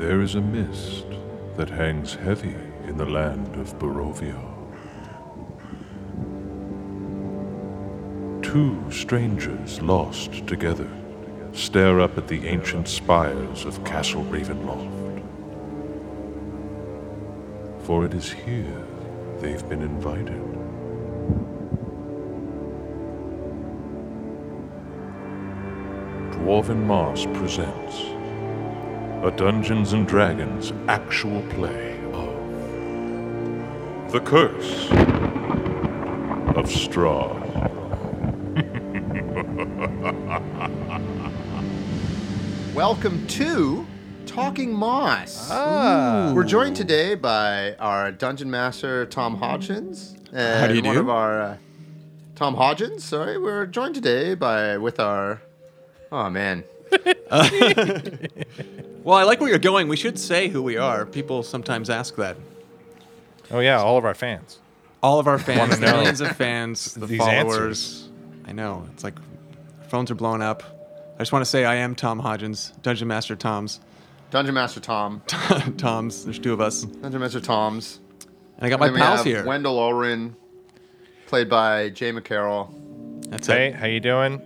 There is a mist that hangs heavy in the land of Barovia. Two strangers lost together stare up at the ancient spires of Castle Ravenloft. For it is here they've been invited. Dwarven Moss presents a Dungeons and Dragons actual play of The Curse of Strahd. Welcome to Talking Moss. Ah. We're joined today by our dungeon master Tom Hodgins and How do you one do? of our uh, Tom Hodgins. Sorry, we're joined today by with our. Oh man, Well, I like where you're going. We should say who we are. People sometimes ask that. Oh yeah, all of our fans. All of our fans, the know millions of fans, the these followers. I know. It's like phones are blowing up. I just want to say I am Tom Hodgins, Dungeon Master Tom's. Dungeon Master Tom, Tom's. There's two of us. Dungeon Master Tom's. And I got my And then we pals have here. Wendell Ulrin, played by Jay McCarroll, That's Hey, it. how you doing?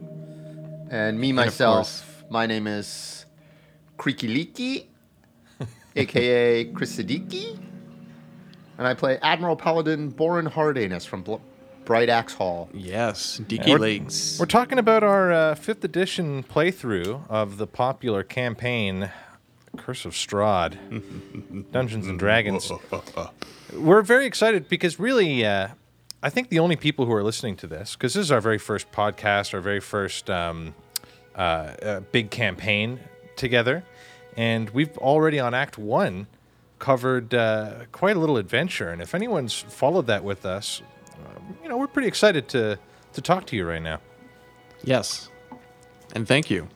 and me of myself. My name is Creaky Leaky, aka Chris Siddiqui, and I play Admiral Paladin Borin Hardanus from Bl- Bright Axe Hall. Yes, Deaky We're- We're talking about our uh, fifth edition playthrough of the popular campaign Curse of Strahd, Dungeons and Dragons. We're very excited because really, uh, I think the only people who are listening to this, because this is our very first podcast, our very first um, uh, uh, big campaign together, and we've already on Act One covered uh, quite a little adventure. And if anyone's followed that with us, uh, you know, we're pretty excited to to talk to you right now. Yes. And thank you.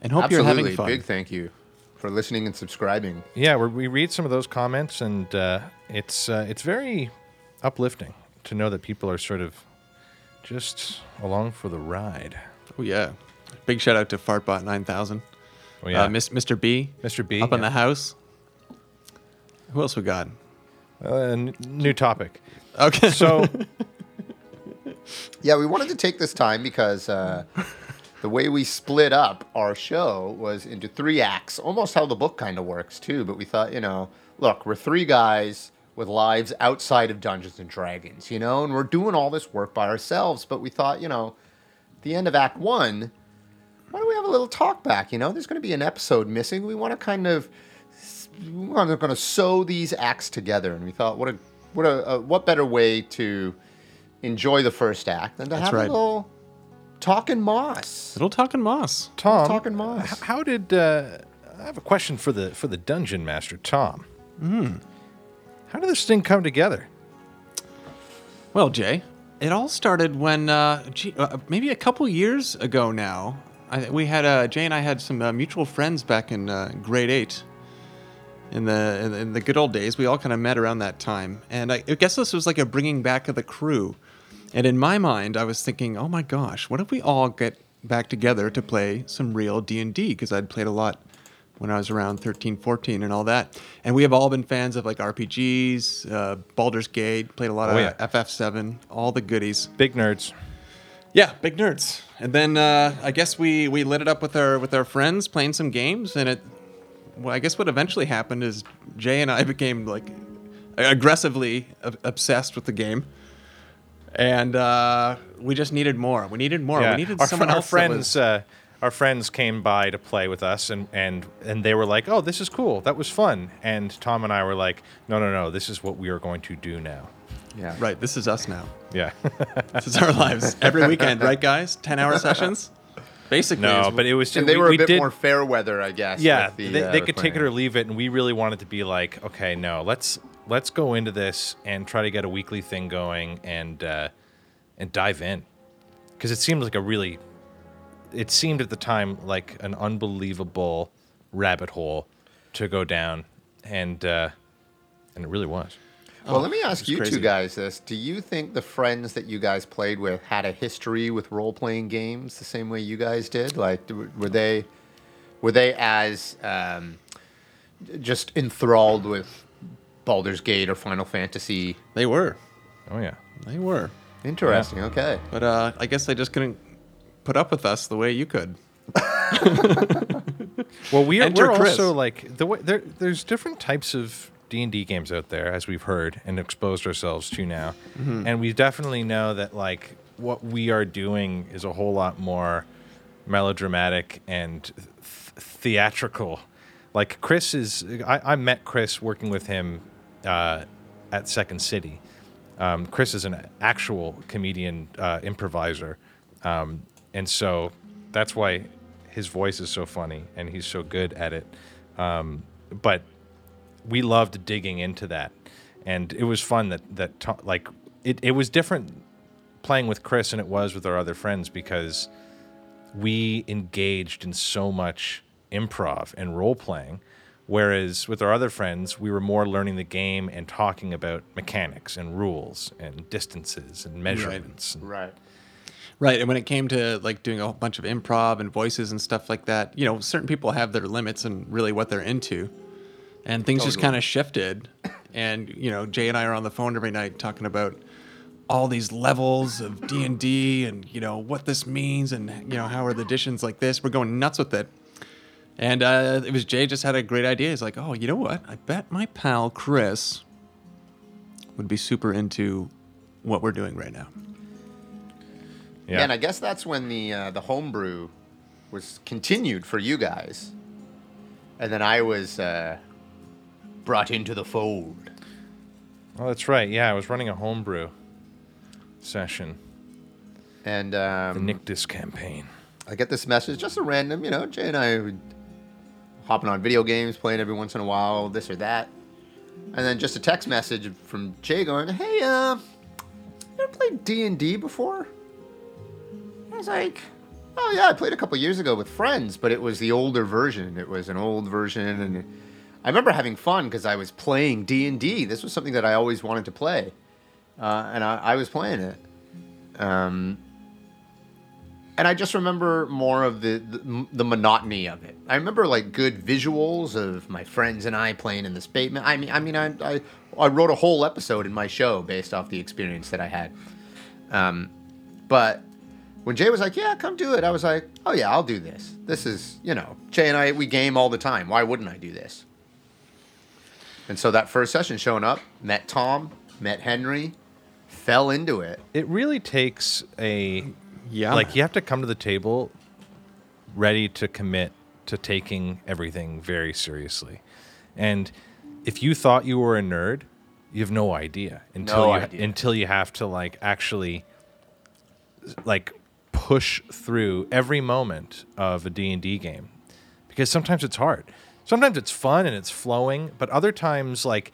And hope Absolutely, you're having fun. big thank you for listening and subscribing. Yeah, we we read some of those comments, and uh, it's uh, it's very uplifting to know that people are sort of just along for the ride. Oh, yeah. Big shout out to Fartbot 9000. Oh yeah, Uh, Miss, Mr. B. Mr. B. Up in the house. Who else we got? Uh, n- new topic. Okay. So Yeah, we wanted to take this time because uh, the way we split up our show was into three acts, almost how the book kind of works too. But we thought, you know, look, we're three guys with lives outside of Dungeons and Dragons, you know, and we're doing all this work by ourselves. But we thought, you know, the end of Act One, why don't we have a little talk back? You know, there's going to be an episode missing. We want to kind of, we're going to sew these acts together, and we thought, what a, what a, uh, what better way to enjoy the first act than to That's have right. a little talking moss. Little talking moss. Tom, Talking moss. how did uh, I have a question for the for the dungeon master, Tom? Hmm. How did this thing come together? Well, Jay, it all started when uh, gee, uh, maybe a couple years ago now. I, we had uh, Jay and I had some uh, mutual friends back in uh, grade eight. In the in, the good old days, we all kind of met around that time, and I, I guess this was like a bringing back of the crew. And in my mind, I was thinking, oh my gosh, what if we all get back together to play some real D and D? Because I'd played a lot when I was around 13, 14 and all that. And we have all been fans of like RPGs, uh, Baldur's Gate, played a lot Oh, of yeah. FF7, all the goodies. Big nerds. Yeah, big nerds. And then uh, I guess we, we lit it up with our with our friends playing some games, and it. Well, I guess what eventually happened is Jay and I became like aggressively obsessed with the game, and uh, we just needed more. We needed more. We needed our, someone our else. that friends, was- uh, our friends came by to play with us, and and and they were like, "Oh, this is cool. That was fun." And Tom and I were like, "No, no, no. This is what we are going to do now." Yeah. right. This is us now. Yeah. This is our lives every weekend, right, guys? Ten hour sessions. Basically, no, but it was just And they we, were a we bit did, more fair weather, I guess. Yeah, with the, they, uh, they the could take it or leave it, and we really wanted to be like, okay, no, let's let's go into this and try to get a weekly thing going and uh, and dive in because it seemed like a really, it seemed at the time like an unbelievable rabbit hole to go down, and uh, and it really was. Well, let me ask you crazy. two guys this. Do you think the friends that you guys played with had a history with role playing games the same way you guys did? Like, were they were they as um, just enthralled with Baldur's Gate or Final Fantasy. They were. Oh yeah. They were. Interesting. Okay. But uh, I guess they just couldn't put up with us the way you could. Well, we are, Enter we're Chris. also like the way there. There's different types of D and D games out there, as we've heard and exposed ourselves to now, and we definitely know that like what we are doing is a whole lot more melodramatic and th- theatrical. Like Chris is, I, I met Chris working with him uh, at Second City. Um, Chris is an actual comedian uh, improviser, um, and so that's why his voice is so funny and he's so good at it. Um, but we loved digging into that, and it was fun that that to- like it, it was different playing with Chris than it was with our other friends because we engaged in so much improv and role playing. Whereas with our other friends, we were more learning the game and talking about mechanics and rules and distances and measurements. and- Right. Right, and when it came to like doing a whole bunch of improv and voices and stuff like that, you know, certain people have their limits and really what they're into, and things just kind of shifted. And you know, Jay and I are on the phone every night talking about all these levels of D and D, and you know what this means, and you know how are the additions like this. We're going nuts with it. And uh, it was Jay just had a great idea. He's like, "Oh, you know what? I bet my pal Chris would be super into what we're doing right now." Yeah. and I guess that's when the uh, the homebrew was continued for you guys, and then I was uh, brought into the fold. Oh, that's right. Yeah, I was running a homebrew session, And the um, Nictus campaign. I get this message, just a random, you know, Jay and I hopping on video games, playing every once in a while, this or that. And then just a text message from Jay going, "Hey, uh, you ever played D and D before?" I was like, "Oh yeah, I played a couple years ago with friends, but it was the older version. It was an old version, and I remember having fun because I was playing D and D. This was something that I always wanted to play, uh, and I, I was playing it." Um, and I just remember more of the, the the monotony of it. I remember like good visuals of my friends and I playing in this basement. I mean, I mean, I, I I wrote a whole episode in my show based off the experience that I had. Um, but when Jay was like, "Yeah, come do it," I was like, "Oh yeah, I'll do this. This is you know, Jay and I we game all the time. Why wouldn't I do this?" And so that first session, showing up, met Tom, met Henry, fell into it. It really takes a Yeah. like you have to come to the table ready to commit to taking everything very seriously. And if you thought you were a nerd, you have no idea until No you idea. until you have to like actually like push through every moment of a D&D game. Because sometimes it's hard. Sometimes it's fun and it's flowing, but other times like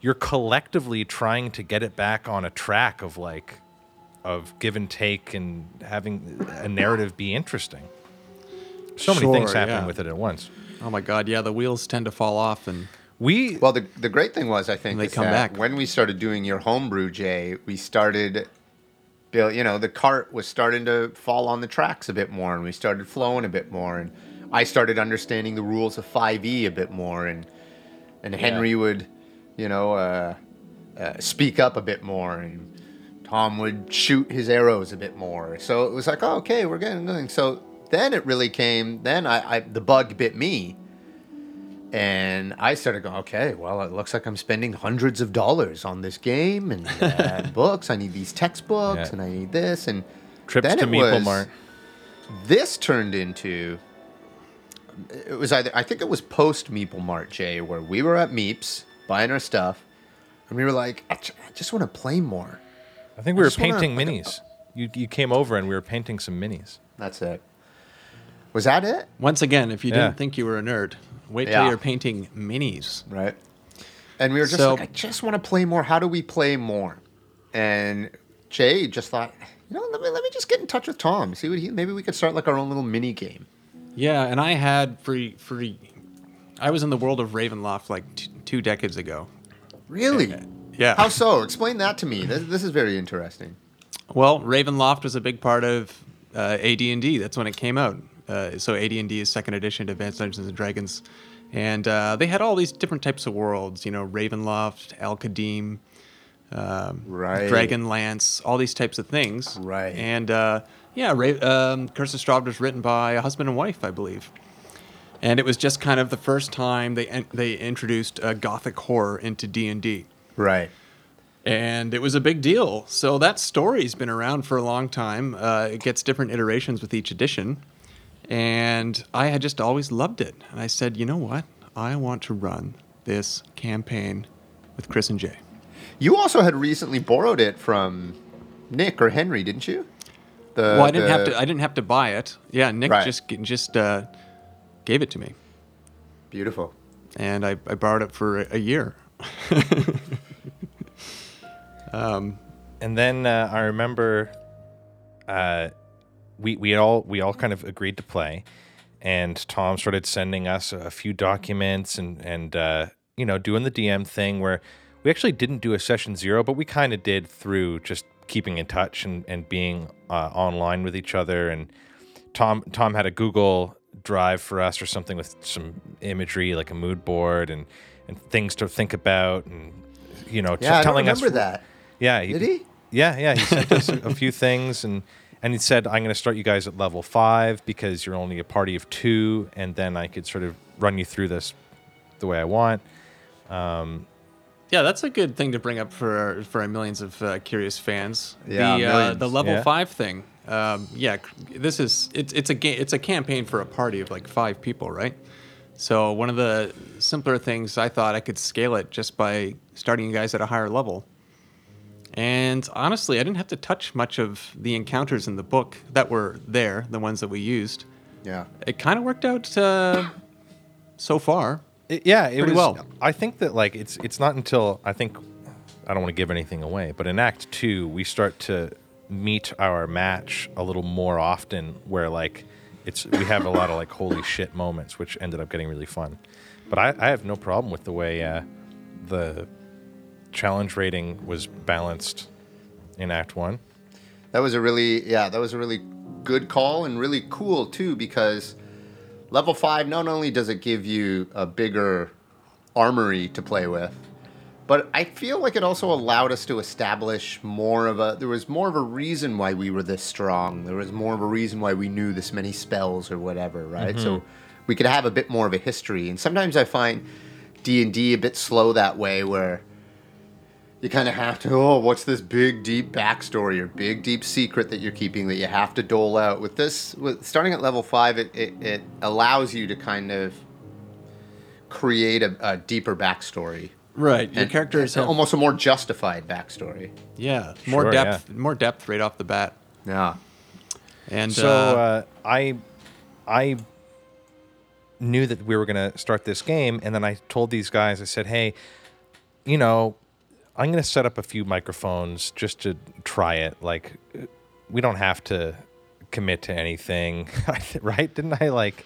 you're collectively trying to get it back on a track of like of give and take and having a narrative be interesting. So many things happen yeah. with it at once. Oh my God! Yeah, the wheels tend to fall off, and We Well, the, the great thing was, I think, they is come that back. when we started doing your homebrew, Jay, we started, Bill, you know, the cart was starting to fall on the tracks a bit more, and we started flowing a bit more, and I started understanding the rules of 5e a bit more, and and Henry would, you know, uh, uh, speak up a bit more, and Tom would shoot his arrows a bit more. So it was like, oh, okay, we're getting going. So then it really came. Then I, I the bug bit me. And I started going, okay, well, it looks like I'm spending hundreds of dollars on this game and uh, books. I need these textbooks Yeah. and I need this. And trips then to Meeple Mart. This turned into, it was either, I think it was post Meeple Mart, Jay, where we were at Meeps buying our stuff. And we were like, I ju- I just want to play more. I think we were just wanna- painting like a- minis. You you came over and we were painting some minis. That's it. Was that it? once again, if you Yeah. didn't think you were a nerd, wait till you're painting minis. Right. And we were just So- like, I just want to play more. How do we play more? And Jay just thought, you know, let me let me just get in touch with Tom. See what he maybe we could start like our own little mini game. Yeah, and I had for for I was in the world of Ravenloft like t- two decades ago. Really? Yeah. How so? Explain that to me. This, this is very interesting. Well, Ravenloft was a big part of uh, AD&D. That's when it came out. Uh, so AD&D is second edition, of Advanced Dungeons and Dragons, and uh, they had all these different types of worlds. You know, Ravenloft, Al-Qadim, um, Right. Dragonlance, all these types of things. Right. And uh, yeah, um, Curse of Strahd was written by a husband and wife, I believe. And it was just kind of the first time they they introduced uh, gothic horror into D and D, Right. and it was a big deal. So that story's been around for a long time. Uh, it gets different iterations with each edition, and I had just always loved it. And I said, you know what? I want to run this campaign with Chris and Jay. You also had recently borrowed it from Nick or Henry, didn't you? The, well, I didn't have to. I didn't have to buy it. Yeah, Nick Right. just just uh, gave it to me, Beautiful. and I, I borrowed it for a, a year. And then uh, I remember uh, we we all we all kind of agreed to play, and Tom started sending us a few documents and and uh, you know doing the DM thing where we actually didn't do a session zero, but we kind of did through just keeping in touch and and being uh, online with each other. And Tom Tom had a Google Drive for us or something with some imagery like a mood board and and things to think about and you know t- Yeah, I don't telling us remember that. yeah. Did he? Yeah, yeah. He sent us a, few things and and he said I'm going to start you guys at level five because you're only a party of two, and then I could sort of run you through this the way I want. Yeah, that's a good thing to bring up for our, for our millions of uh, curious fans. Yeah, the uh, the level Yeah. five thing. Um, yeah, this is it's it's a ga- it's a campaign for a party of like five people, right? So one of the simpler things I thought I could scale it just by starting you guys at a higher level. And honestly, I didn't have to touch much of the encounters in the book that were there, the ones that we used. Yeah. It kind of worked out uh, so far. It- yeah, it was. well. I think that like it's it's not until I think I don't want to give anything away, but in Act Two we start to meet our match a little more often, where like it's we have a lot of like holy shit moments, which ended up getting really fun. But I, I have no problem with the way uh, the challenge rating was balanced in Act One. That was a really yeah, that was a really good call and really cool too because level 5 not only does it give you a bigger armory to play with, but I feel like it also allowed us to establish more of a there was more of a reason why we were this strong. There was more of a reason why we knew this many spells or whatever, right? So mm-hmm. we could have a bit more of a history. And sometimes I find D&D a bit slow that way where you kind of have to oh what's this big deep backstory or big deep secret that you're keeping that you have to dole out? With this with starting at level five it, it, it allows you to kind of create a, a deeper backstory. Right. Your And characters it's have almost a more justified backstory. Yeah. More Sure, depth, more depth right off the bat. yeah. And So uh, uh, I I knew that we were going to start this game, and then I told these guys, I said, "Hey, you know, I'm going to set up a few microphones just to try it. Like, we don't have to commit to anything, right? Didn't I like?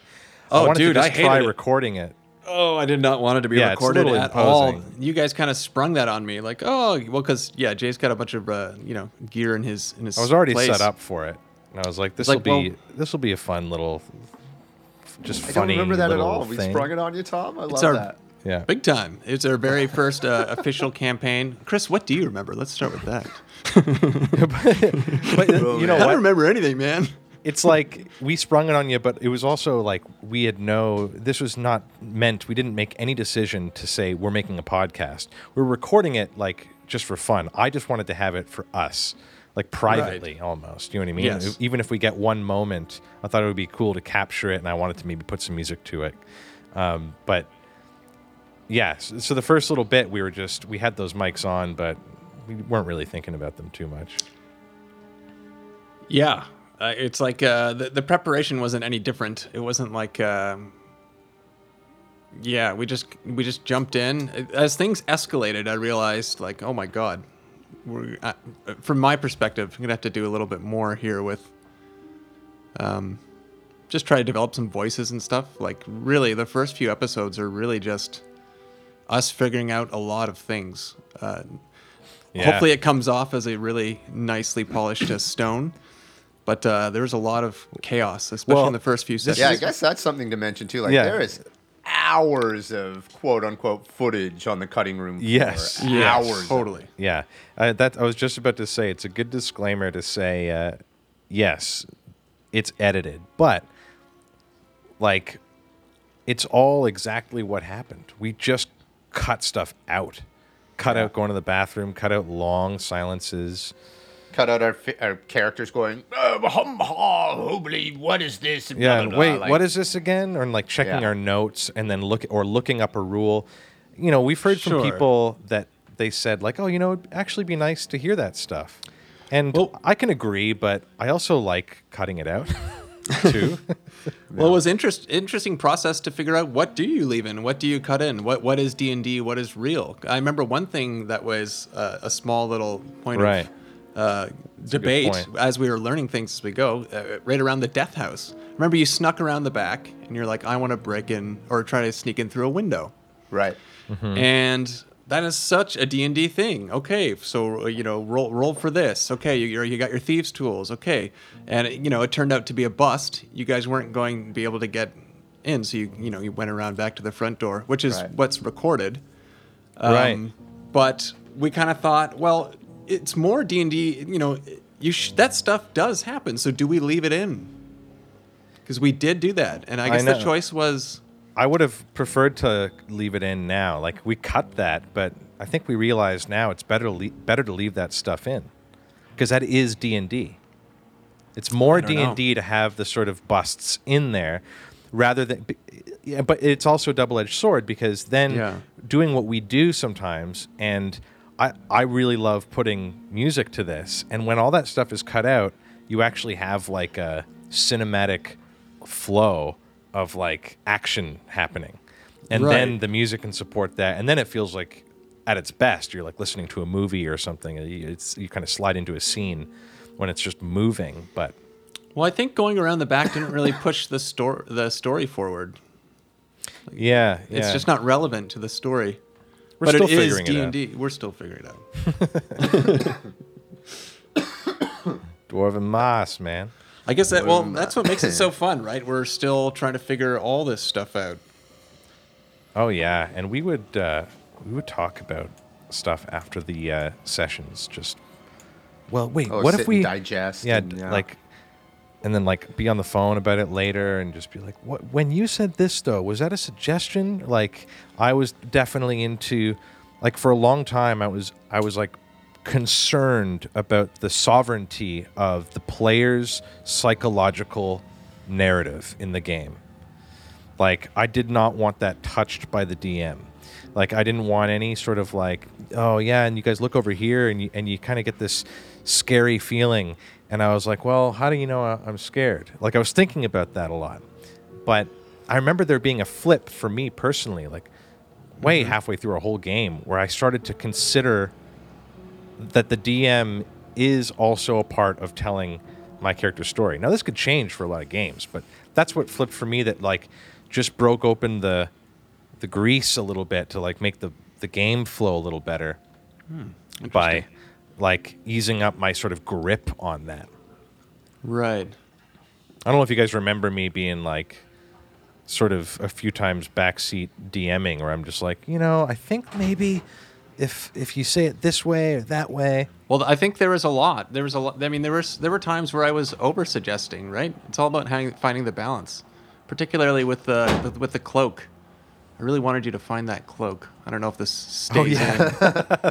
Oh, I wanted dude, to I just try it. recording it. Oh, I did not want it to be Yeah, recorded little at all. You guys kind of sprung that on me, like, oh, well, because yeah, Jay's got a bunch of uh, you know gear in his in his. I was already place. set up for it, and I was like, "This will like, be well- this will be a fun little, just I don't remember that at little all we sprung it on you Tom I love our- that Yeah. Big time! It's our very first uh, official campaign. Chris, what do you remember? Let's start with that. but uh, you know I don't remember anything, man. it's like we sprung it on you, but it was also like we had no. This was not meant. We didn't make any decision to say we're making a podcast. We're recording it like just for fun. I just wanted to have it for us, like privately, almost. You know what I mean? Yes. Even if we get one moment, I thought it would be cool to capture it, and I wanted to maybe put some music to it. Um, but yeah, so, the first little bit, we were just we had those mics on, but we weren't really thinking about them too much. Yeah, uh, it's like uh, the the preparation wasn't any different. It wasn't like. Um, yeah, we just we just jumped in. As things escalated, I realized like, oh my god, uh, from my perspective, I'm gonna have to do a little bit more here with. Um, just try to develop some voices and stuff. Like really, the first few episodes are really just us figuring out a lot of things. Uh, Yeah. Hopefully, it comes off as a really nicely polished uh, stone. But uh, there was a lot of chaos, especially Well, in the first few sessions. Yeah, I guess that's something to mention too. Like Yeah. there is hours of quote unquote footage on the cutting room floor. Yes. Yes, Hours. totally. Yeah, uh, that I was just about to say. It's a good disclaimer to say, uh, yes, it's edited, but like, it's all exactly what happened. We just cut stuff out, cut out going to the bathroom, cut out long silences. Cut out our, fi- our characters going, oh, hum, ha, hoobly, what is this? And Yeah, blah, and blah, wait, like- what is this again? Or like checking Yeah. our notes and then look or looking up a rule. You know, we've heard from people that they said like, "Oh, you know, it'd actually be nice to hear that stuff." And Well- I can agree, but I also like cutting it out too. Well, it was interest interesting process to figure out what do you leave in, what do you cut in, what what is D and D, what is real. I remember one thing that was uh, a small little point Right. of uh, debate point. as we were learning things as we go, uh, right around the death house. Remember, you snuck around the back, and you're like, I want to break in or try to sneak in through a window. Right. and that is such a d&d thing. Okay so you know roll, roll for this. Okay you, you're- you got your thieves tools. Okay. And you know it turned out to be a bust. You guys weren't going to be able to get in so you you know you went around back to the front door which is Right. what's recorded. Right. Um, but we kind of thought well it's more d&d you know you sh- that stuff does happen so do we leave it in? Because we did do that and i I guess the choice was I would have preferred to leave it in now. Like we cut that, but I think we realize now it's better to leave, better to leave that stuff in because that is D and D. It's more D and D to have the sort of busts in there, rather than. Yeah, but it's also a double edged sword because then Yeah. doing what we do sometimes, and I I really love putting music to this, and when all that stuff is cut out, you actually have like a cinematic flow of like action happening and then the music can support that and then it feels like at its best you're like listening to a movie or something You- it's you kind of slide into a scene when it's just moving but well i think going around the back didn't really push the story the story forward yeah, It's just not relevant to the story. We're but still it is figuring it out. D&D. We're still figuring it out. dwarven moss man I guess that well, that's what makes it so fun, right? We're still trying to figure all this stuff out. oh yeah and we would uh we would talk about stuff after the uh sessions just well wait Oh, what sit if and we digest yeah, and, d- yeah. like and then like be on the phone about it later and just be like what when you said this though was that a suggestion like i was definitely into like for a long time i was i was like concerned about the sovereignty of the player's psychological narrative in the game like I did not want that touched by the DM. Like I didn't want any sort of like, oh yeah, and you guys look over here and you and you kind of get this scary feeling. And I was like, well, how do you know I- I'm scared? Like I was thinking about that a lot. But I remember there being a flip for me personally, like way mm-hmm. halfway through a whole game where I started to consider that the DM is also a part of telling my character's story. Now this could change for a lot of games, but that's what flipped for me that like just broke open the the grease a little bit to like make the the game flow a little better hmm, by like easing up my sort of grip on that. Right. I don't know if you guys remember me being like sort of a few times backseat DMing where I'm just like, you know, I think maybe if if you say it this way or that way, Well, I think there was a lot. There was a lot. I mean, there was there were times where I was over suggesting. Right. It's all about hang, finding the balance, particularly with the, the with the cloak. I really wanted you to find that cloak. I don't know if this oh, stays Oh,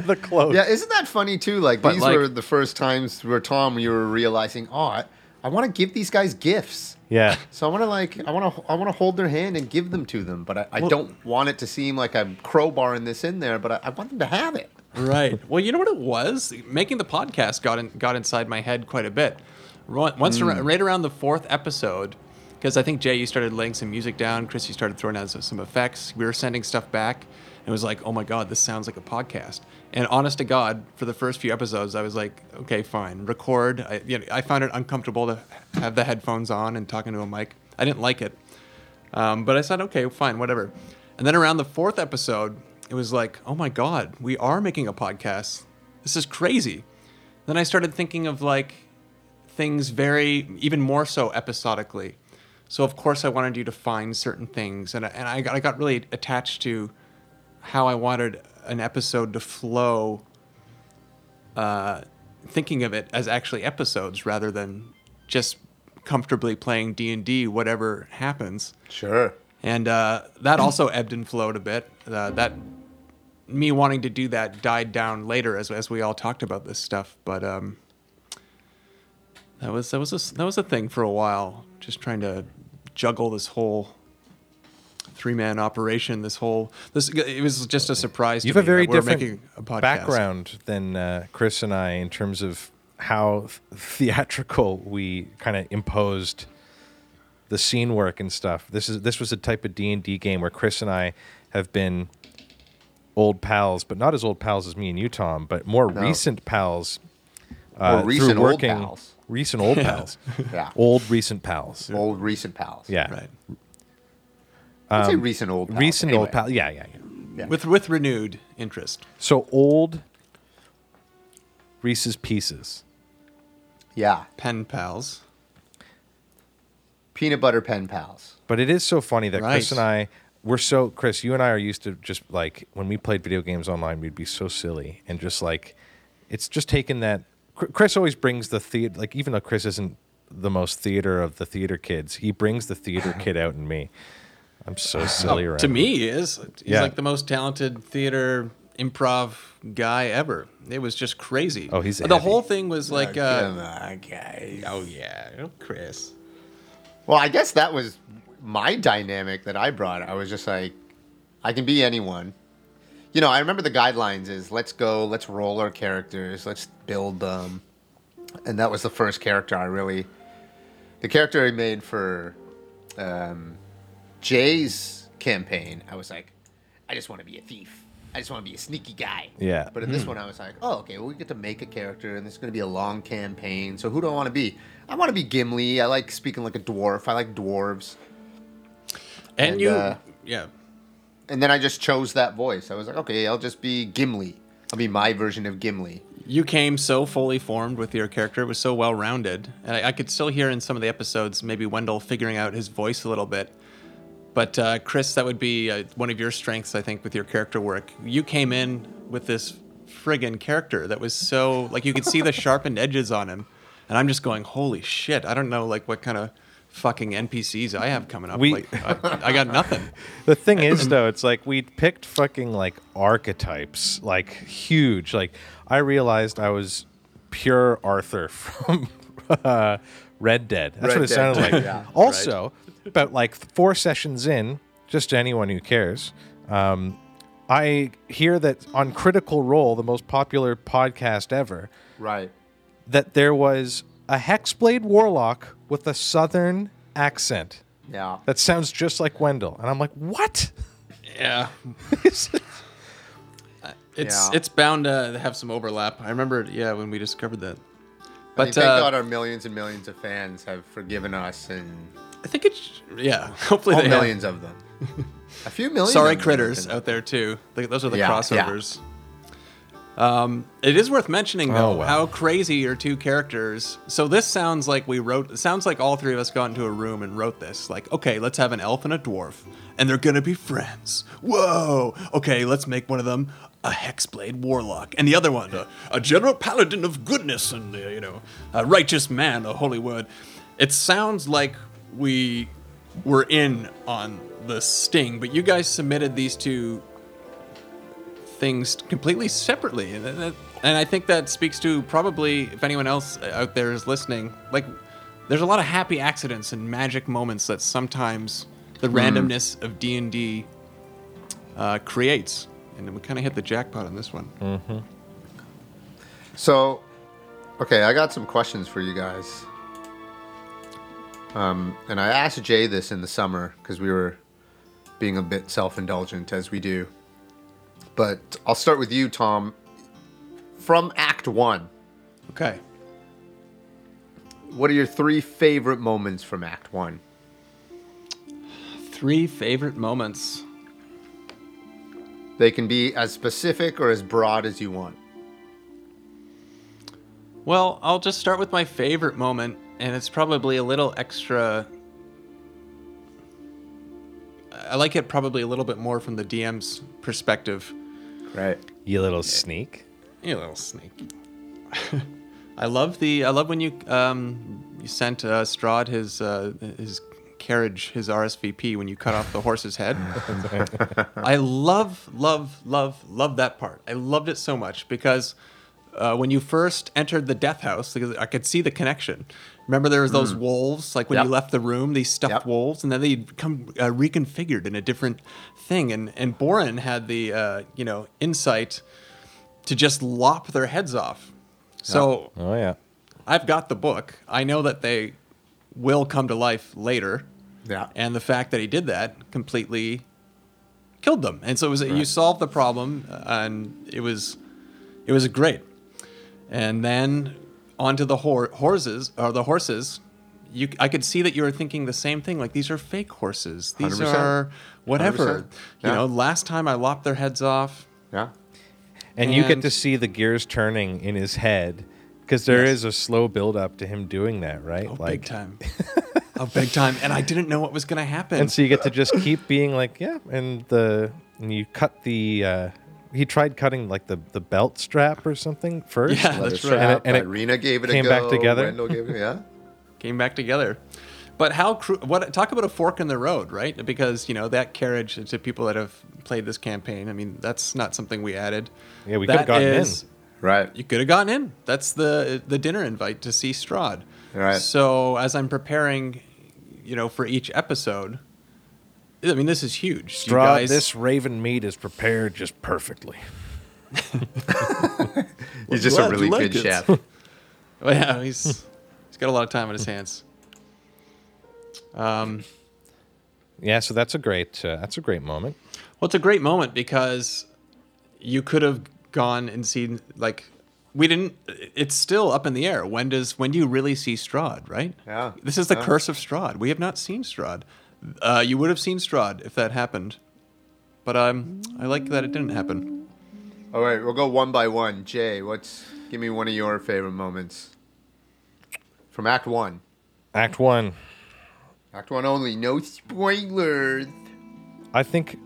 in. the clothes. Yeah, isn't that funny too? Like But, these like- were the first times where Tom you were realizing, oh, I, I want to give these guys gifts. Yeah. So I want to like I want to I want to hold their hand and give them to them, but I, I don't want it to seem like I'm crowbarring this in there. But I, I want them to have it. Right. Well, you know what it was? Making the podcast got in, got inside my head quite a bit. Ro- Once hmm. ar- right around the fourth episode, because I think Jay, you started laying some music down. Chris, you started throwing out some- some effects. We were sending stuff back, and it was like, oh my god, this sounds like a podcast. And honest to God, for the first few episodes, I was like, okay, fine, record. I, you know, I found it uncomfortable to have the headphones on and talking to a mic. I didn't like it. Um, but I said, okay, fine, whatever. And then around the fourth episode, it was like, oh my God, we are making a podcast. This is crazy. Then I started thinking of like things very, even more so episodically. So of course I wanted you to find certain things, and I, and I got, I got really attached to how I wanted an episode to flow. Uh, thinking of it as actually episodes rather than just comfortably playing D and D, whatever happens. Sure. And uh, that also ebbed and flowed a bit. Uh, that me wanting to do that died down later as as we all talked about this stuff. But um, that was that was a, that was a thing for a while. Just trying to juggle this whole three man operation. This whole this it was just a surprise. You to have a very we're different making a podcast. background than uh, Chris and I in terms of how theatrical we kind of imposed the scene work and stuff. This is this was a type of D and D game where Chris and I have been old pals, but not as old pals as me and you, Tom, but more No. recent pals. uh, Or through recent old working- pals. Recent old pals. Yeah. Old recent pals. Old recent pals. Yeah. Right. I'd say um, recent old pals. Recent Anyway. old pal. Yeah, yeah, yeah. Yeah. With with renewed interest. So old Reese's Pieces. Yeah. Pen pals. Peanut butter pen pals. But it is so funny that Chris Right. and I we're so Chris, you and I are used to just like when we played video games online, we'd be so silly and just like it's just taken that Chr- Chris always brings the theater like even though Chris isn't the most theater of the theater kids, he brings the theater kid out in me. I'm so silly around. To me, he is. He's Yeah. like the most talented theater improv guy ever. It was just crazy. Oh, he's the heavy. whole thing was like. Come Uh, on, guys. oh yeah, oh, Chris. Well, I guess that was my dynamic that I brought. I was just like, I can be anyone. You know, I remember the guidelines is let's go, let's roll our characters, let's build them. And that was the first character I really, the character I made for um, Jay's campaign. I was like, I just want to be a thief. I just want to be a sneaky guy. Yeah. But in this one, I was like, oh, okay, well, we get to make a character, and this is going to be a long campaign. So who do I want to be? I want to be Gimli. I like speaking like a dwarf. I like dwarves. And, And, you, uh, yeah. And then I just chose that voice. I was like, okay, I'll just be Gimli. I'll be my version of Gimli. You came so fully formed with your character. It was so well rounded. And I, I could still hear in some of the episodes maybe Wendell figuring out his voice a little bit. But uh, Chris, that would be uh, one of your strengths, I think, with your character work. You came in with this friggin' character that was so like you could see the sharpened edges on him, and I'm just going, holy shit! I don't know like what kind of fucking NPCs I have coming up. We- like, I, I got nothing. The thing is, though, it's like we picked fucking like archetypes, like huge. Like I realized I was pure Arthur from uh, Red Dead. That's Red what it Dead, sounded like. yeah, also, about like four sessions in, just to anyone who cares, um, I hear that on Critical Role, the most popular podcast ever, Right. that there was a Hexblade Warlock with a Southern accent Yeah. that sounds just like Wendell, and I'm like, what? Yeah, it's Yeah. it's bound to have some overlap. I remember, yeah, when we discovered that. But But thank uh, God our millions and millions of fans have forgiven us and I think it's yeah. Hopefully all they have. millions of them. A few million. Sorry, critters out there too. Th- Those are the Yeah, yeah. crossovers. Um, it is worth mentioning though Oh, how crazy your two characters. So this sounds like we wrote. It sounds like all three of us got into a room and wrote this. Like, okay, let's have an elf and a dwarf, and they're gonna be friends. Whoa. Okay, let's make one of them a hexblade warlock, and the other one a, a general paladin of goodness and uh, you know a righteous man, a holy word. It sounds like we were in on the sting, but you guys submitted these two things completely separately. And, and and I think that speaks to probably if anyone else out there is listening like there's a lot of happy accidents and magic moments that sometimes the randomness of D&D uh, creates. And then we kind of hit the jackpot on this one. So, okay, I got some questions for you guys. Um, and I asked Jay this in the summer because we were being a bit self-indulgent as we do. But I'll start with you, Tom. From Act One, okay what are your three favorite moments from Act One? three favorite moments They can be as specific or as broad as you want. Well, I'll just start with my favorite moment, and it's probably a little extra. I like it probably a little bit more from the DM's perspective. Right. You little sneak. You little sneak. I love the. I love when you um you sent uh, Strahd his uh, his carriage, his RSVP when you cut off the horse's head. I love, love, love, love that part. I loved it so much because uh, when you first entered the death house, because I could see the connection. Remember, there was those wolves, like when Yep. you left the room, these stuffed Yep. wolves, and then they'd come uh, reconfigured in a different thing. And and Boren had the uh, you know insight to just lop their heads off. So Oh yeah. I've got the book. I know that they will come to life later. Yeah. And the fact that he did that completely killed them. And so it was you solved the problem uh, and it was it was great. And then onto the hor- horses or the horses. You, I could see that you were thinking the same thing. Like these are fake horses. These 100%. are whatever. 100%. You know, last time I lopped their heads off. Yeah. And, you get to see the gears turning in his head because there is Yes. a slow build up to him doing that, right? Oh, big time. oh, big time. And I didn't know what was going to happen. And so you get to just keep being like, yeah, and the and you cut the. Uh, he tried cutting like the the belt strap or something first. Yeah, Leather that's right. And it- and it Irina gave it came a back together. Wendell gave it, yeah. came back together. But how cru- what talk about a fork in the road, right? Because you know that carriage to people that have played this campaign. I mean, that's not something we added. Yeah, we could've That gotten in. Right. You could have gotten in. That's the the dinner invite to see Strahd. Right. So as I'm preparing, you know, for each episode, I mean, this is huge. You Strahd, guys- this raven meat is prepared just perfectly. He's just glad a really good it. chef. Well, yeah, he's he's got a lot of time on his hands. Um, Yeah, so that's a great uh, that's a great moment. Well, it's a great moment because you could have gone and seen like we didn't. It's still up in the air. When does when do you really see Strahd? Right? Yeah. This is the Yeah. curse of Strahd. We have not seen Strahd. Uh, you would have seen Strahd if that happened, but um, I like that it didn't happen. All right, we'll go one by one. Jay, what's give me one of your favorite moments from Act One. Act one, Act One only, no spoilers. I think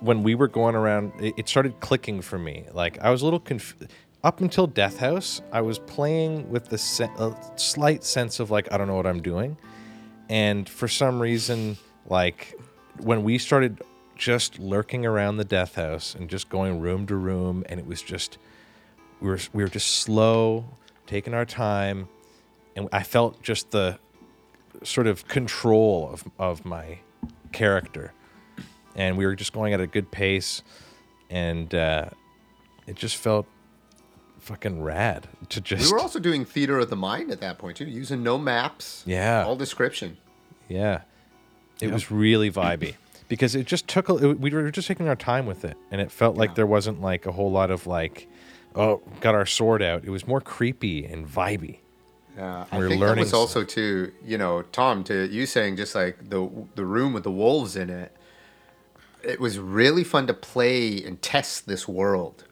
when we were going around, it, it started clicking for me. Like I was a little conf- up until Death House, I was playing with the se- a slight sense of like I don't know what I'm doing, and for some reason, like when we started just lurking around the Death House and just going room to room, and it was just we were we were just slow, taking our time, and I felt just the sort of control of of my character. And we were just going at a good pace and uh, it just felt fucking rad to just. We were also doing theater of the mind at that point too, using no maps. Yeah. All description. yeah it was really vibey because it just took a, it, we were just taking our time with it and it felt like there wasn't like a whole lot of like oh got our sword out it was more creepy and vibey Yeah, We I were think that learning was also too. You know, Tom, to you saying just like the the room with the wolves in it. It was really fun to play and test this world,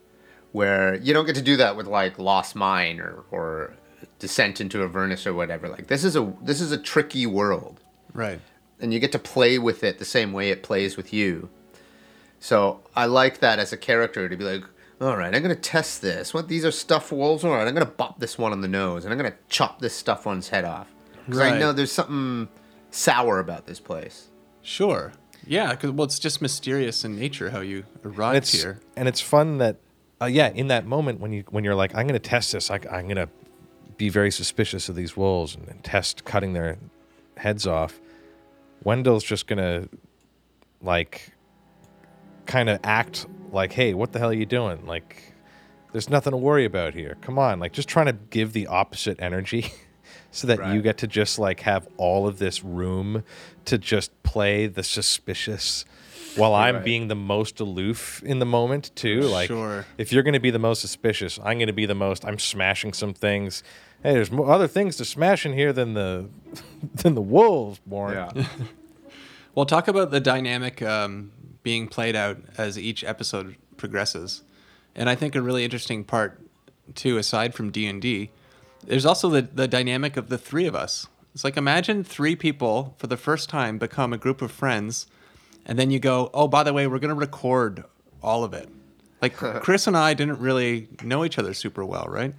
where you don't get to do that with like Lost Mine or or Descent into Avernus or whatever. Like this is a this is a tricky world, Right. and you get to play with it the same way it plays with you. So I like that as a character to be like, all right, I'm gonna test this. What these are stuffed wolves? All right, I'm gonna bop this one on the nose, and I'm gonna chop this stuffed one's head off because I know there's something sour about this place. Sure. Yeah. Because well, it's just mysterious in nature how you and arrived it's here. and it's fun that uh, yeah in that moment when you when you're like i'm gonna test this. I, i'm gonna be very suspicious of these wolves and, and test cutting their heads off wendell's just gonna like kind of act like hey what the hell are you doing? Like there's nothing to worry about here. Come on. Like just trying to give the opposite energy so that you get to just like have all of this room to just play the suspicious while I'm Right. being the most aloof in the moment too. Like Sure. if you're going to be the most suspicious, I'm going to be the most. I'm smashing some things. Hey, there's mo- other things to smash in here than the than the wolves, Warren. Well, talk about the dynamic um, being played out as each episode progresses, and I think a really interesting part too, aside from D and D, there's also the, the dynamic of the three of us. It's like imagine three people for the first time become a group of friends, and then you go, oh, by the way, we're going to record all of it. Like Chris and I didn't really know each other super well, right?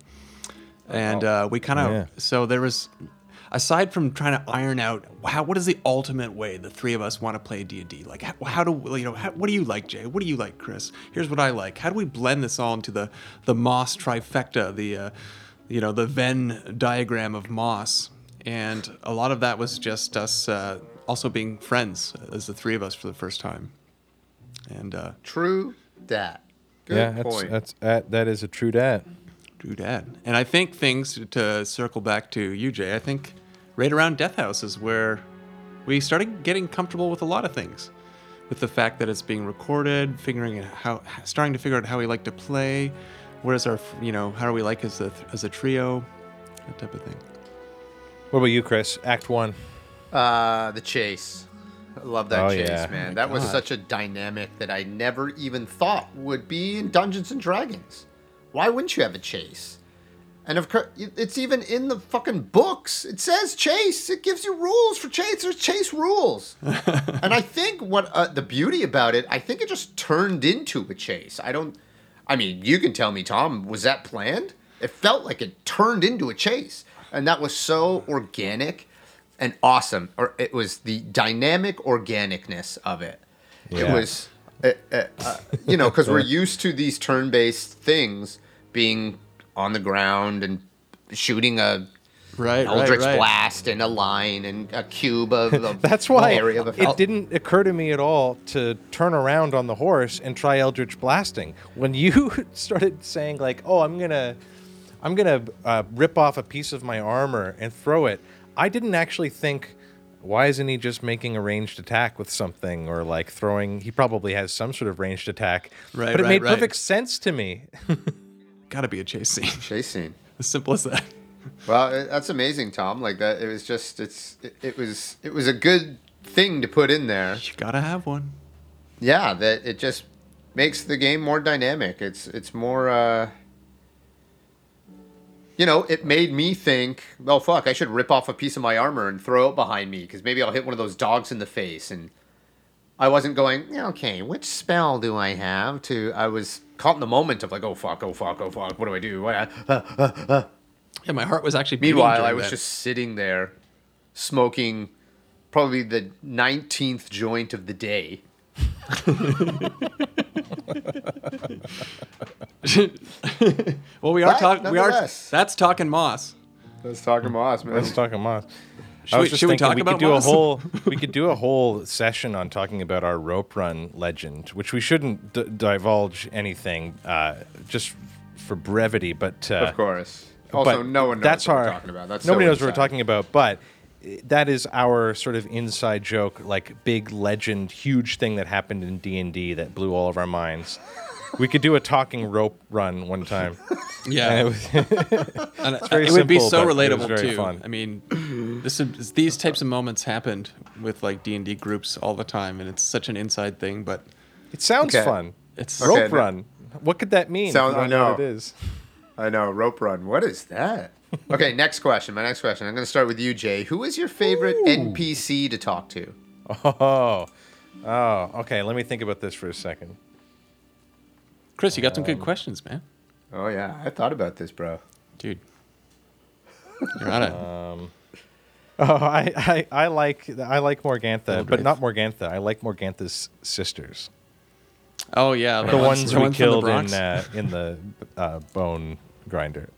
And uh, we kind of Yeah. so there was aside from trying to iron out how what is the ultimate way the three of us want to play D&D like how, how do you know how, what do you like Jay what do you like Chris here's what I like how do we blend this all into the the Moss trifecta the uh, you know the Venn diagram of Moss and a lot of that was just us uh, also being friends as the three of us for the first time and uh, True that. Good yeah, that's, point. that's that, that is a true dat. True dad. And I think things to circle back to you, Jay. I think right around Death House is where we started getting comfortable with a lot of things, with the fact that it's being recorded, figuring out how, starting to figure out how we like to play. What is our, you know, how do we like as a as a trio, that type of thing. What about you, Chris? Act one. Uh, the chase. I love that Oh, chase, yeah. man. that was such a dynamic that I never even thought would be in Dungeons and Dragons. Why wouldn't you have a chase? And of course, it's even in the fucking books. It says chase. It gives you rules for chase. There's chase rules. and I think what uh, the beauty about it, I think it just turned into a chase. I don't. I mean, you can tell me, Tom. Was that planned? It felt like it turned into a chase, and that was so organic and awesome. Or it was the dynamic organicness of it. It was, uh, uh, uh, you know, because we're used to these turn-based things being on the ground and shooting a Right, Eldritch right, right. Blast and a line and a cube of the That's why area of a it didn't occur to me at all to turn around on the horse and try Eldritch blasting. When you started saying like, "Oh, I'm gonna, I'm gonna uh, rip off a piece of my armor and throw it," I didn't actually think, "Why isn't he just making a ranged attack with something or like throwing?" He probably has some sort of ranged attack, Right, But it right, made right. perfect sense to me. Gotta be a chase scene. chase scene. as simple as that. Well, it- that's amazing, Tom. Like that, it was just it's it, it was it was a good thing to put in there. You gotta have one. Yeah, that it just makes the game more dynamic. It's it's more. uh you know, it made me think, oh fuck, I should rip off a piece of my armor and throw it behind me because maybe I'll hit one of those dogs in the face. And I wasn't going, okay, which spell do I have to? I was caught in the moment of like, oh fuck, oh fuck, oh fuck, what do I do? What? Uh, uh, uh. Yeah, my heart was actually. beating Meanwhile, I was that. just sitting there, smoking probably the nineteenth joint of the day. well, we are But talking. We are. nonetheless. That's talking Moss. Let's talk Moss, man. Let's talk Moss. Should I we- was just should we thinking talk we about could do Moss? a whole we could do a whole session on talking about our rope run legend, which we shouldn't d- divulge anything uh, just for brevity, but uh, Of course. Also, but no one knows that's what our, we're talking about. That's nobody so knows what we're inside. talking about, but i- that is our sort of inside joke, like big legend, huge thing that happened in D and D that blew all of our minds. We could do a talking rope run one time. Yeah, And it was- And very it would be so but it was relatable very too. fun. I mean, this is, these types of moments happened with like D and D groups all the time, and it's such an inside thing. But it sounds Okay. fun. it's Okay, rope now- run. What could that mean? if Sound- you don't I know what know. it is. I know, rope run. What is that? Okay, next question. My next question. I'm going to start with you, Jay. Who is your favorite NPC to talk to? Oh, oh, okay. Let me think about this for a second. Chris, you got some Um, good questions, man. Oh, yeah. I thought about this, bro. Dude, you're on it. Uh, Oh, I, I, I like I like Morgantha, Little but not Morgantha. I like Morgantha's sisters, oh yeah, the ones the we from the killed in Bronx. uh, in the uh, bone grinder.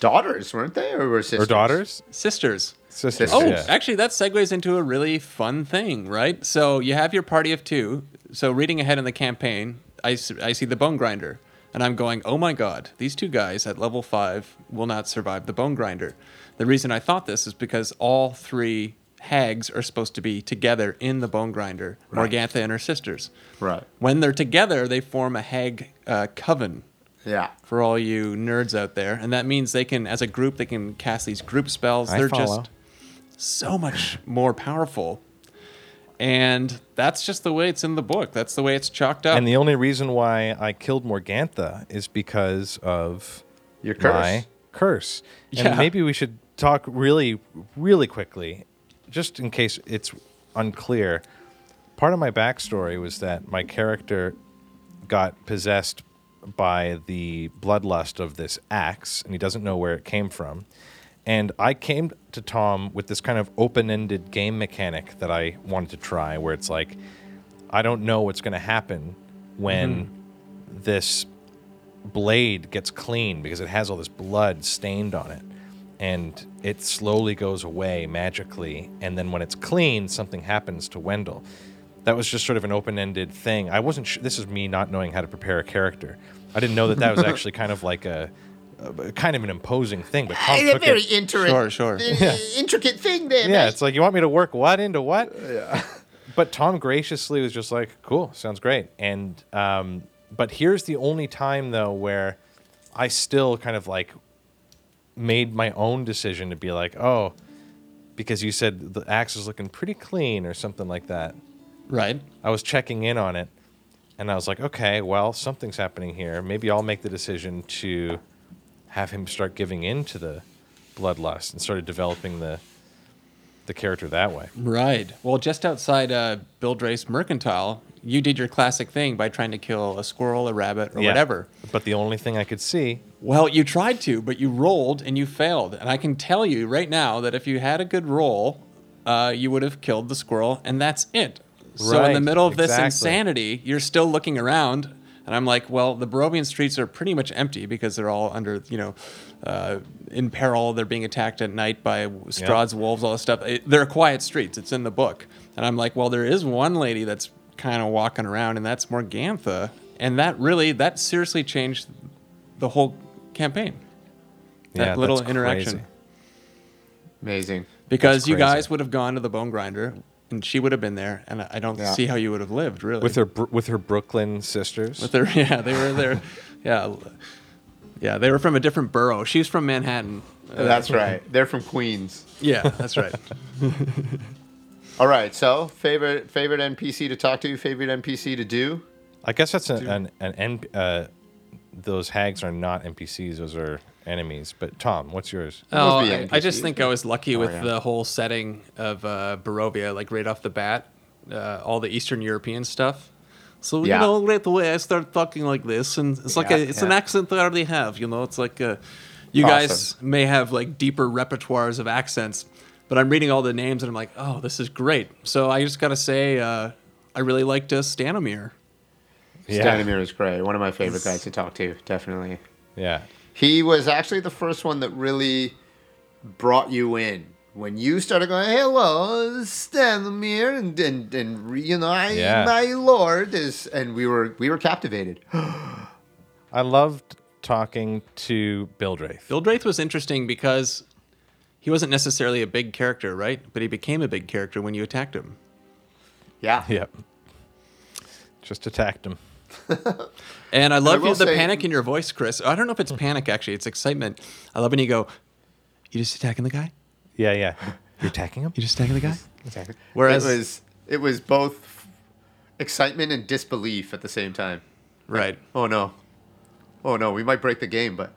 Daughters, weren't they? Or were sisters? Or daughters? sisters. Sisters. Oh, yeah. actually, that segues into a really fun thing, right? So you have your party of two. So reading ahead in the campaign, I, I see the bone grinder, and I'm going, oh my god, these two guys at level five will not survive the bone grinder. The reason I thought this is because all three hags are supposed to be together in the bone grinder, Morgantha and her sisters. Right. When they're together, they form a hag uh, coven Yeah. for all you nerds out there, and that means they can, as a group, they can cast these group spells. I They're follow. just so much more powerful, and that's just the way it's in the book. That's the way it's chalked up. And the only reason why I killed Morgantha is because of Your curse. my curse. And Yeah. maybe we should talk really, really quickly, just in case it's unclear. Part of my backstory was that my character got possessed by the bloodlust of this axe, and he doesn't know where it came from. And I came to Tom with this kind of open ended game mechanic that I wanted to try, where it's like, I don't know what's going to happen when mm-hmm. this blade gets clean because it has all this blood stained on it. And it slowly goes away magically. And then when it's clean, something happens to Wendell. That was just sort of an open ended thing. I wasn't sure. This is me not knowing how to prepare a character. I didn't know that that was actually kind of like a, a kind of an imposing thing. But Tom It's a took very it. intricate, Sure, sure. intricate thing there. Yeah, mate. it's like you want me to work what into what? Yeah. But Tom graciously was just like, "Cool, sounds great." And um, but here's the only time though where I still kind of like made my own decision to be like, "Oh, because you said the axe is looking pretty clean or something like that." Right. I was checking in on it, and I was like, "Okay, well, something's happening here. Maybe I'll make the decision to have him start giving in to the bloodlust and started developing the the character that way." Right. Well, just outside uh, Bildrath's Mercantile, you did your classic thing by trying to kill a squirrel, a rabbit, or Yeah. whatever. But the only thing I could see, Well, you tried to, but you rolled and you failed. And I can tell you right now that if you had a good roll, uh, you would have killed the squirrel, and that's it. So in the middle of this exactly. insanity, you're still looking around, and I'm like, well, the Barovian streets are pretty much empty because they're all under, you know, uh, in peril. They're being attacked at night by Strahd's wolves, all this stuff. It, they're quiet streets. It's in the book, and I'm like, well, there is one lady that's kind of walking around, and that's Morgantha, and that really, that seriously changed the whole campaign. That yeah, little that's interaction. crazy. Amazing. Because you guys would have gone to the bone grinder, and she would have been there, and I I don't Yeah. see how you would have lived really with her with her Brooklyn sisters. With their yeah, they were there. Yeah, yeah, they were from a different borough. She's from Manhattan. Uh, That's right. They're from Queens. yeah, that's right. All right. So favorite favorite NPC to talk to, favorite NPC to do. I guess that's an an, an uh, those hags are not NPCs; those are enemies. But Tom, what's yours? Oh, be I, I just think I was lucky with yeah. the whole setting of uh, Barovia, like right off the bat, uh, all the Eastern European stuff. So Yeah. you know, right away I start talking like this, and it's like Yeah, a, it's an accent that I already have. You know, it's like uh you Awesome. guys may have like deeper repertoires of accents, but I'm reading all the names and I'm like, oh, this is great. So I just gotta say, uh, I really liked uh, Stanomir. Stanimir is great. One of my favorite guys to talk to. Definitely. Yeah, He was actually the first one that really brought you in. When you started going, hello, Stanimir, and, and, and re- you know, I, Yeah. my lord is, and we were we were captivated. I loved talking to Bildrath. Bildrath was interesting because he wasn't necessarily a big character, right? But he became a big character when you attacked him. Yeah. Yep. Just attacked him. And I love will you, the say- panic in your voice, Chris. I don't know if it's panic actually; it's excitement. I love when you go, "You just attacking the guy? Yeah, yeah. You're attacking him? You just attacking the guy?" Exactly. Whereas- it was it was both excitement and disbelief at the same time. Right. Oh no, oh no, we might break the game, but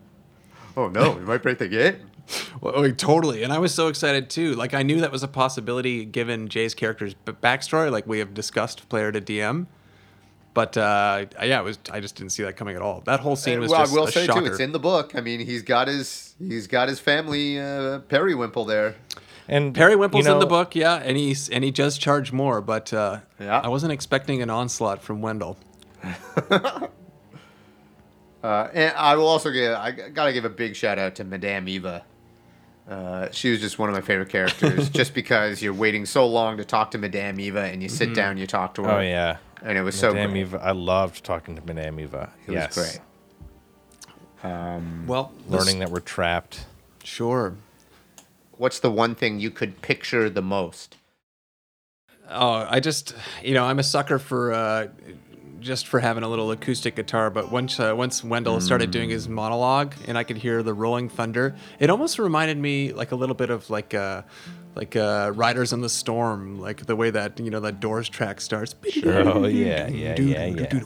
oh no, we might break the game. Well, oh, totally. And I was so excited too. Like I knew that was a possibility given Jay's character's backstory, like we have discussed, player to DM. But uh, yeah, it was. I just didn't see that coming at all. That whole scene was well, just I will a say shocker. too, it's in the book. I mean, he's got his he's got his family uh, Parriwimple there. And Parriwimple's you in the book, yeah, and he's and he does charge more, but uh, Yeah. I wasn't expecting an onslaught from Wendell. Uh, and I will also give I gotta give a big shout out to Madame Eva. Uh, she was just one of my favorite characters, just because you're waiting so long to talk to Madame Eva, and you sit down, you talk to her. Oh yeah. And it was so Madame great. Eva. I loved talking to Madame Eva. It yes. was great. Well, Learning that we're trapped. sure. What's the one thing you could picture the most? Oh, I just, you know, I'm a sucker for uh, just for having a little acoustic guitar. But once uh, once Wendell started doing his monologue, and I could hear the rolling thunder, it almost reminded me like a little bit of like uh, like uh, Riders in the Storm, like the way that you know that Doors track starts. Oh yeah, yeah, yeah, yeah.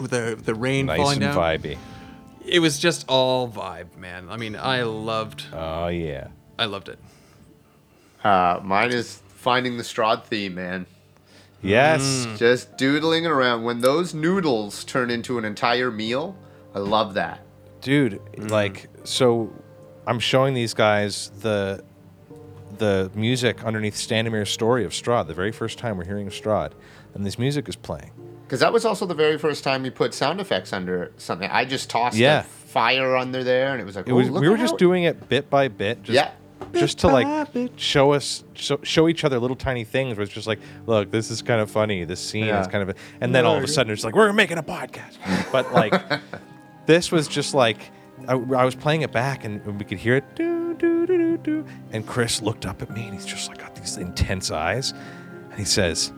The the rain Nice falling and vibey. it was just all vibe, man. I mean, I loved, Oh yeah. I loved it. Uh, mine is finding the Strahd theme, man. Yes. Mm. Just doodling around. When those noodles turn into an entire meal, I love that. dude mm. like so i'm showing these guys the the music underneath Stanimir's story of Strahd, the very first time we're hearing Strahd, and this music is playing. Because that was also the very first time you put sound effects under something. I just tossed Yeah. a fire under there, and it was like, It was "Oh, look we were just doing it bit by bit, just Yeah. Just to like show us show, show each other little tiny things where it's just like, look, this is kind of funny. This scene Yeah. is kind of, a, and then all of a sudden it's like we're making a podcast. But like, this was just like I, I was playing it back and we could hear it do do do do do, and Chris looked up at me and he's just like got these intense eyes, and he says.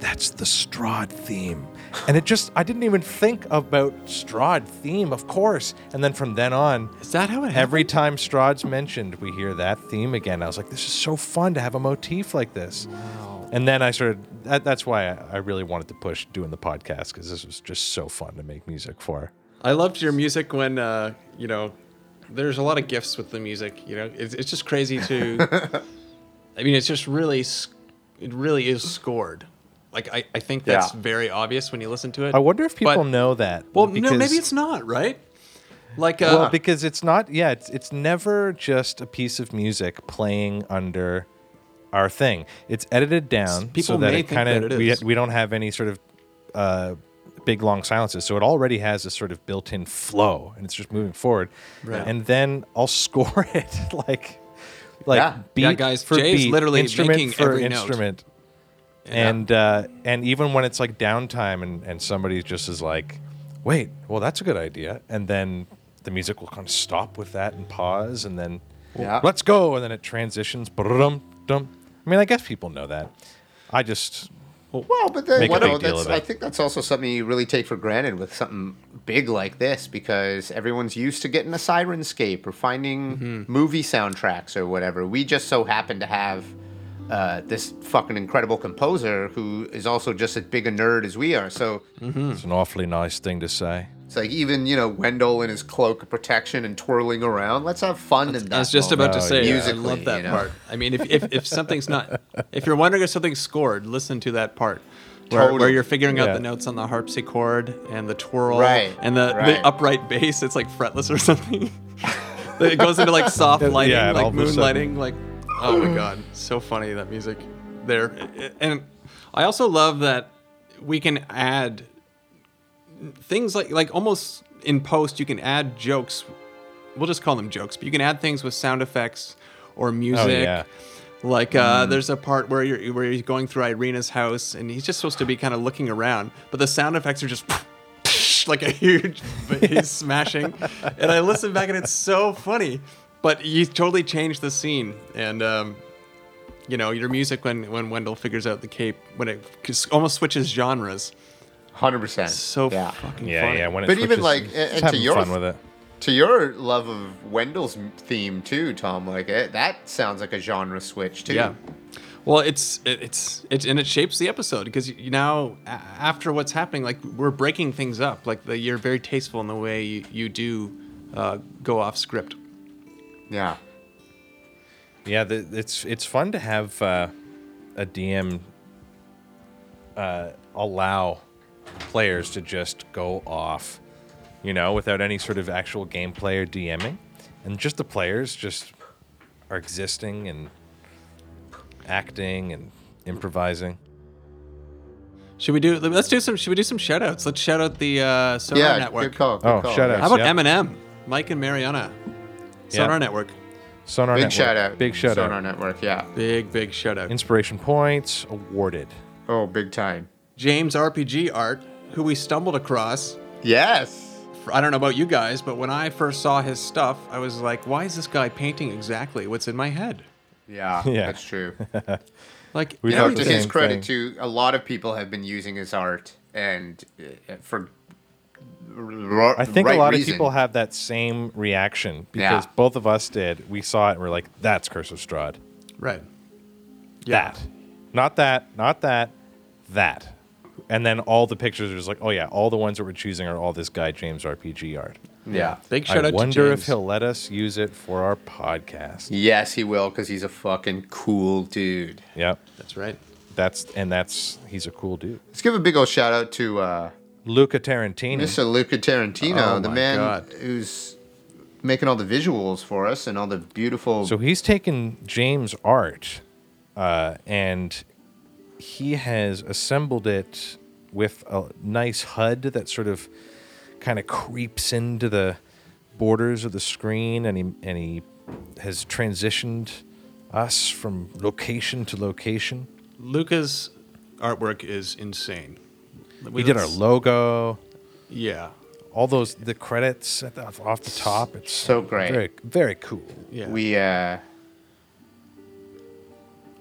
That's the Strahd theme. And it just, I didn't even think about Strahd theme, of course. And then from then on, Is that how it happened? Every time Strahd's mentioned, we hear that theme again. I was like, this is so fun to have a motif like this. Wow. And then I started, that, that's why I, I really wanted to push doing the podcast because this was just so fun to make music for. I loved your music when, uh, you know, there's a lot of gifts with the music. You know, it's, it's just crazy to. I mean, it's just really, it really is scored. Like I, I think that's Yeah. very obvious when you listen to it. I wonder if people But- know that. Well, no, maybe it's not right. Like, uh, Well, because it's not, yeah, it's, it's never just a piece of music playing under our thing. It's edited down People so that may it kind of we, we don't have any sort of uh, big long silences. So it already has a sort of built-in flow, and it's just moving forward. Right. And then I'll score it like like Yeah. beat Yeah, guys, for Jay's beat, literally instrument making for every note. Instrument. And uh, and even when it's like downtime and, and somebody just is like, wait, well that's a good idea, and then the music will kind of stop with that and pause, and then Yeah. let's go, and then it transitions. Dum dum. I mean, I guess people know that. I just Well, but then Make a big no, deal that's, of it. I think that's also something you really take for granted with something big like this because everyone's used to getting a Syrinscape or finding Mm-hmm. movie soundtracks or whatever. We just so happen to have uh, this fucking incredible composer who is also just as big a nerd as we are. So it's an awfully nice thing to say. it's like even you know Wendell in his cloak of protection and twirling around. Let's have fun in that. I was just moment. about to Oh, say, yeah. I love that you know? part. I mean, if, if, if something's not, if you're wondering if something's scored, listen to that part. Where, where you're figuring out the notes on the harpsichord and the twirl Right, and the, right. the upright bass. It's like fretless or something. it goes into like soft lighting, Yeah, like of a sudden- moonlighting. Like, oh my god, so funny that music there. And I also love that we can add things like like almost in post you can add jokes. We'll just call them jokes but you can add things with sound effects or music. Oh, yeah. like uh, there's a part where you're where you're going through Ireena's house and he's just supposed to be kind of looking around but the sound effects are just like a huge he's smashing. And I listen back and it's so funny but you totally changed the scene and um, you know your music when when Wendell figures out the cape when it almost switches genres Hundred percent. so yeah. fucking Yeah, funny. yeah. When it But even, like, and- and to your- fun with it. To your love of Wendell's theme too, Tom, like it, that sounds like a genre switch too. Yeah. Well, it's it, it's it's and it shapes the episode because you now after what's happening, like we're breaking things up. Like the, you're very tasteful in the way you, you do uh, go off script. Yeah. Yeah, the, it's it's fun to have uh, a DM uh, allow players to just go off, you know, without any sort of actual gameplay or DMing, and just the players just are existing and acting and improvising. Should we do? Let's do some. Should we do some shout outs? Let's shout out the uh, Sonar yeah. Network. Good call. Good Oh, call. shout out. How about Yeah. Eminem, Mike and Mariana? Sonar Network. Sonar Big Network. shout out. Big shout out. Sonar out. Network. Yeah. Big big shout out. Inspiration points awarded. Oh, big time. James RPG Art, who we stumbled across. Yes. I don't know about you guys, but when I first saw his stuff, I was like, "Why is this guy painting exactly what's in my head?" Yeah, Yeah. that's true. Like We You know, to his credit, thing. too, a lot of people have been using his art, and uh, for r- I think right a lot reason. of people have that same reaction because Yeah. both of us did. We saw it and we're like, "That's Curse of Strahd." Right. That, not that, not that, that. and then all the pictures are just like, oh yeah, all the ones that we're choosing are all this guy James RPG art. Yeah. Big shout out. I wonder if he'll let us use it for our podcast. Yes, he will, because he's a fucking cool dude. Yep, That's right. that's and that's he's a cool dude. Let's give a big old shout out to uh, Luca Tarantino. Mr. Luca Tarantino, Oh the man God. who's making all the visuals for us and all the beautiful. So he's taken James' art uh, and he has assembled it with a nice HUD that sort of kind of creeps into the borders of the screen, and he and he has transitioned us from location to location. Luca's artwork is insane. We did our logo, Yeah. all those the credits at the, off the top. It's So great. very very cool. Yeah. we uh,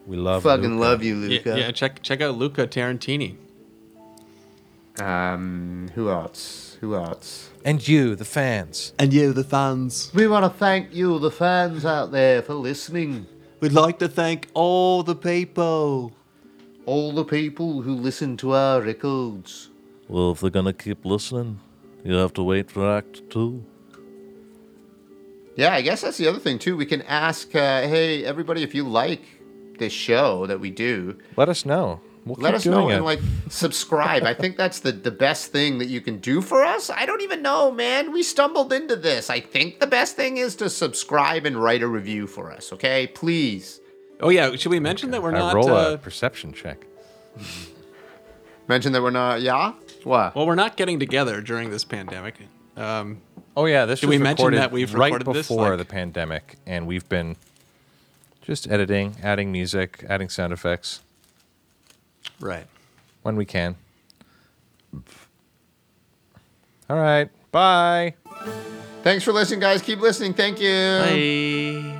We love fucking Luca. love you, yeah, Luca. yeah, check check out Luca Tarantini. Um, who else? Who else? and you, the fans. And you, the fans. We want to thank you, the fans out there, for listening. We'd like to thank all the people. All the people who listen to our records. Well, if they're gonna keep listening, you have to wait for Act Two. Yeah, I guess that's the other thing too. We can ask, uh, hey, everybody, if you like this show that we do, Let us know. We'll let us know it. and like subscribe. I think that's the the best thing that you can do for us. I don't even know, man. We stumbled into this. I think the best thing is to subscribe and write a review for us. Okay, please Oh yeah, should we mention that we're I not? roll Uh, a perception check. mention that we're not. Yeah, what? well, we're not getting together during this pandemic. Um, Oh yeah, this Did was we mention recorded that we've right recorded this, before like- the pandemic, and we've been just editing, adding music, adding sound effects right. when we can. All right, bye. Thanks for listening, guys. Keep listening. Thank you. Bye.